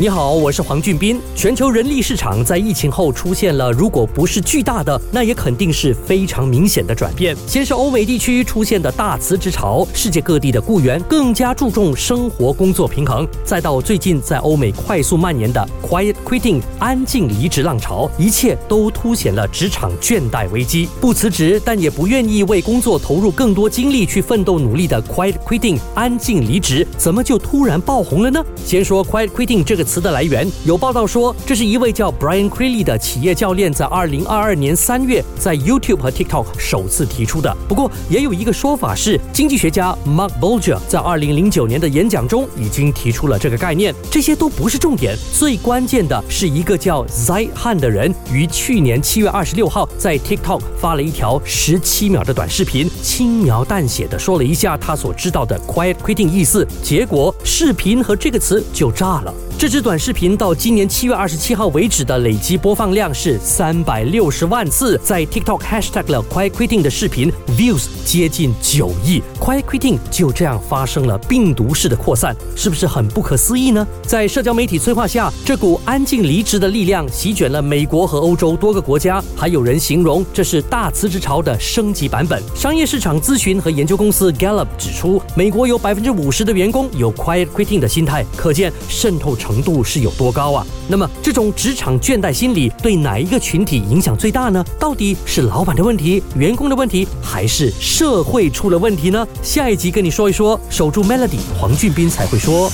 你好，我是黄俊斌。全球人力市场在疫情后出现了，如果不是巨大的，那也肯定是非常明显的转变。先是欧美地区出现的大辞职潮，世界各地的雇员更加注重生活工作平衡，再到最近在欧美快速蔓延的 quiet quitting 安静离职浪潮，一切都凸显了职场倦怠危机。不辞职，但也不愿意为工作投入更多精力去奋斗努力的 quiet quitting 安静离职，怎么就突然爆红了呢？先说 quiet quitting 这个。词的来源有报道说，这是一位叫 Brian Creeley 的企业教练在二零二二年三月在 YouTube 和 TikTok 首次提出的。不过，也有一个说法是，经济学家 Mark Bolger 在二零零九年的演讲中已经提出了这个概念。这些都不是重点，最关键的是一个叫 Zai Han 的人于去年七月二十六号在 TikTok 发了一条十七秒的短视频，轻描淡写的说了一下他所知道的 Quiet Quitting 意思，结果视频和这个词就炸了。这支短视频到今年七月二十七号为止的累计播放量是三百六十万次，在 TikTok hashtag 了 Quiet Quitting 的视频 views 接近九亿，Quiet Quitting 就这样发生了病毒式的扩散，是不是很不可思议呢？在社交媒体催化下，这股安静离职的力量席卷了美国和欧洲多个国家，还有人形容这是大辞职潮的升级版本。商业市场咨询和研究公司 Gallup 指出，美国有百分之五十的员工有 Quiet Quitting 的心态，可见渗透成。程度是有多高啊？那么这种职场倦怠心理对哪一个群体影响最大呢？到底是老板的问题、员工的问题，还是社会出了问题呢？下一集跟你说一说。守住 Melody，黄俊斌才会说。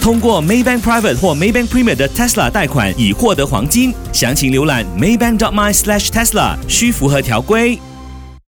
通过 Maybank Private 或 Maybank Premier 的 Tesla 贷款已获得黄金，详情浏览 Maybank.my/Tesla，需符合条规。